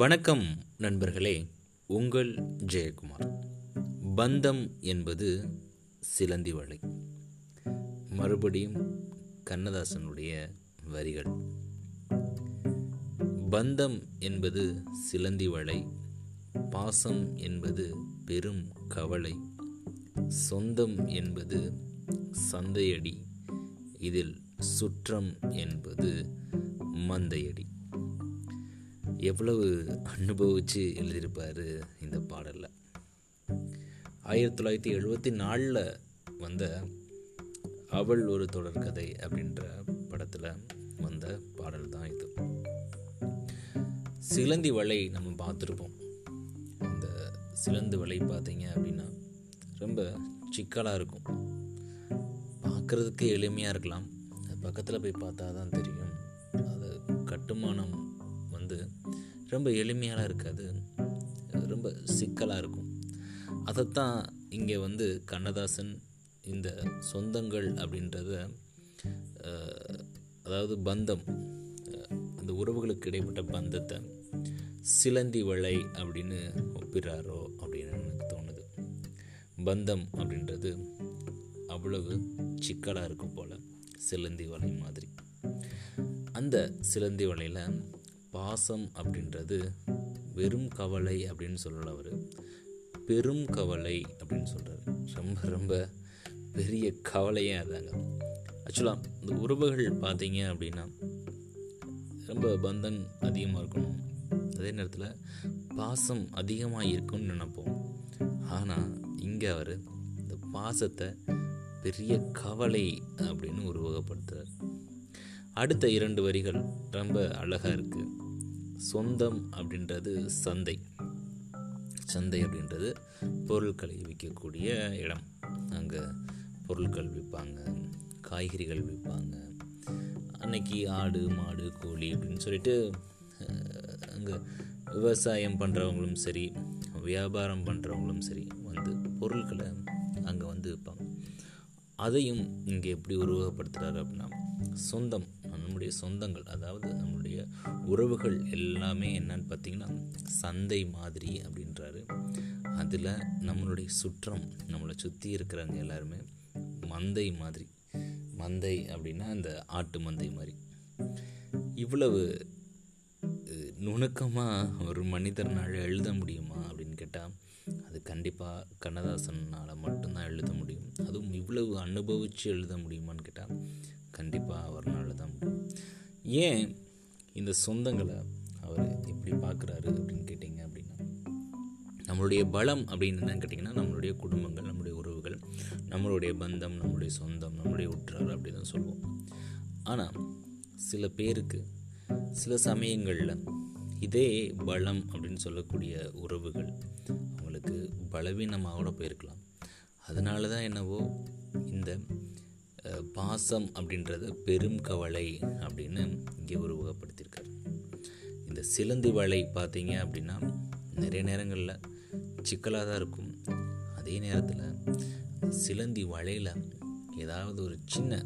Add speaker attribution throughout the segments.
Speaker 1: வணக்கம் நண்பர்களே உங்கள் ஜெயக்குமார். பந்தம் என்பது சிலந்தி வலை. மறுபடியும் கண்ணதாசனுடைய வரிகள். பந்தம் என்பது சிலந்தி வலை பாசம் என்பது பெரும் கவலை சொந்தம் என்பது சந்தையடி இதில் சுற்றம் என்பது மந்தையடி. எவ்வளவு அனுபவித்து எழுதியிருப்பார் இந்த பாடலில்? ஆயிரத்தி தொள்ளாயிரத்தி எழுபத்தி நாலில் வந்த அவள் ஒரு தொடர்கதை அப்படின்ற படத்தில் வந்த பாடல் தான் இது. சிலந்தி வலை நம்ம பார்த்துருப்போம். அந்த சிலந்து வலை பார்த்தீங்க அப்படின்னா ரொம்ப சிக்கலாக இருக்கும். பார்க்குறதுக்கு எளிமையாக இருக்கலாம். பக்கத்தில் போய் பார்த்தா தான் தெரியும். அது கட்டுமானம் ரொம்ப எளிமையாக இருக்காது. ரொம்ப சிக்கலாக இருக்கும். அதைத்தான் இங்கே வந்து கண்ணதாசன் இந்த சொந்தங்கள் அப்படின்றத அதாவது பந்தம் அந்த உறவுகளுக்கு இடைப்பட்ட பந்தத்தை சிலந்தி வளை அப்படின்னு ஒப்பிடுறாரோ அப்படின்னு எனக்கு தோணுது. பந்தம் அப்படின்றது அவ்வளவு சிக்கலாக இருக்கும் போல் சிலந்தி வலை மாதிரி. அந்த சிலந்தி வலையில் பாசம் அப்படின்றது வெறும் கவலை அப்படின்னு சொல்லல அவர். பெரும் கவலை அப்படின்னு சொல்கிறார் ரொம்ப ரொம்ப பெரிய கவலையாக இருந்தாங்க ஆக்சுவலாக இந்த உறவுகள் பார்த்தீங்க அப்படின்னா ரொம்ப பந்தம் அதிகமாக இருக்கணும். அதே நேரத்தில் பாசம் அதிகமாக இருக்கும்னு நினைப்போம். ஆனால் இங்கே அவர் இந்த பாசத்தை பெரிய கவலை அப்படின்னு உருவகப்படுத்துகிறார் அடுத்த இரண்டு வரிகள் ரொம்ப அழகாக இருக்குது சொந்தம் அப்படின்றது சந்தை. சந்தை அப்படின்றது பொருட்களை விற்கக்கூடிய இடம். அங்கே பொருட்கள் விற்பாங்க காய்கறிகள் விற்பாங்க. அன்னைக்கு ஆடு மாடு கோழி அப்படின்னு சொல்லிட்டு அங்கே விவசாயம் பண்ணுறவங்களும் சரி வியாபாரம் பண்ணுறவங்களும் சரி வந்து பொருட்களை அங்கே வந்து விற்பாங்க. அதையும் இங்கே எப்படி உருவகப்படுத்துகிறாரு அப்படின்னா சொந்தம் நம்முடைய சொந்தங்கள் அதாவது நம்முடைய உறவுகள் எல்லாமே என்னன்னு பார்த்தீங்கன்னா சந்தை மாதிரி அப்படின்றாரு. அதில் நம்மளுடைய சுற்றம் நம்மளை சுற்றி இருக்கிறவங்க எல்லாருமே மந்தை மாதிரி. மந்தை அப்படின்னா அந்த ஆட்டு மந்தை மாதிரி. இவ்வளவு நுணுக்கமாக ஒரு மனிதர்னால் எழுத முடியுமா அப்படின்னு கேட்டால் அது கண்டிப்பாக கண்ணதாசனால் மட்டும்தான் எழுத முடியும். அதுவும் இவ்வளவு அனுபவித்து எழுத முடியுமான்னு கேட்டால் கண்டிப்பாக அவர்னால தான் ஏன் இந்த சொந்தங்களை அவர் எப்படி பார்க்குறாரு அப்படின்னு கேட்டிங்க அப்படின்னா நம்மளுடைய பலம் அப்படின்னு என்னன்னு கேட்டிங்கன்னா நம்மளுடைய குடும்பங்கள் நம்மளுடைய உறவுகள் நம்மளுடைய பந்தம் நம்மளுடைய சொந்தம் நம்மளுடைய உற்றார் அப்படி தான் சொல்லுவோம். ஆனால் சில பேருக்கு சில சமயங்களில் இதே பலம் அப்படின்னு சொல்லக்கூடிய உறவுகள் அவங்களுக்கு பலவீனமாக கூட போயிருக்கலாம். அதனால தான் என்னவோ இந்த பாசம் அப்படின்றது பெரும் கவலை அப்படின்னு இங்கே உருவகப்படுத்தியிருக்கார். இந்த சிலந்தி வலை பார்த்தீங்க அப்படின்னா நிறைய நேரங்களில் சிக்கலாக தான் இருக்கும். அதே நேரத்தில் சிலந்தி வலையில் ஏதாவது ஒரு சின்ன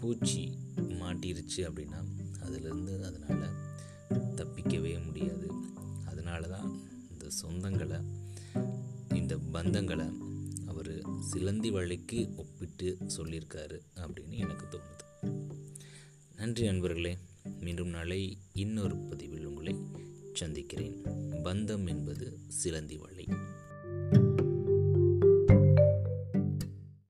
Speaker 1: பூச்சி மாட்டிருச்சு அப்படின்னா அதிலிருந்து அதனால் தப்பிக்கவே முடியாது. அதனால தான் இந்த சொந்தங்களை இந்த பந்தங்களை சிலந்தி வழிக்கு ஒப்பிட்டு சொல்லியிருக்காரு அப்படின்னு எனக்கு தோணுது. நன்றி நண்பர்களே. மீண்டும் நாளை இன்னொரு பதிவில் உங்களை சந்திக்கிறேன். பந்தம் என்பது சிலந்தி வலை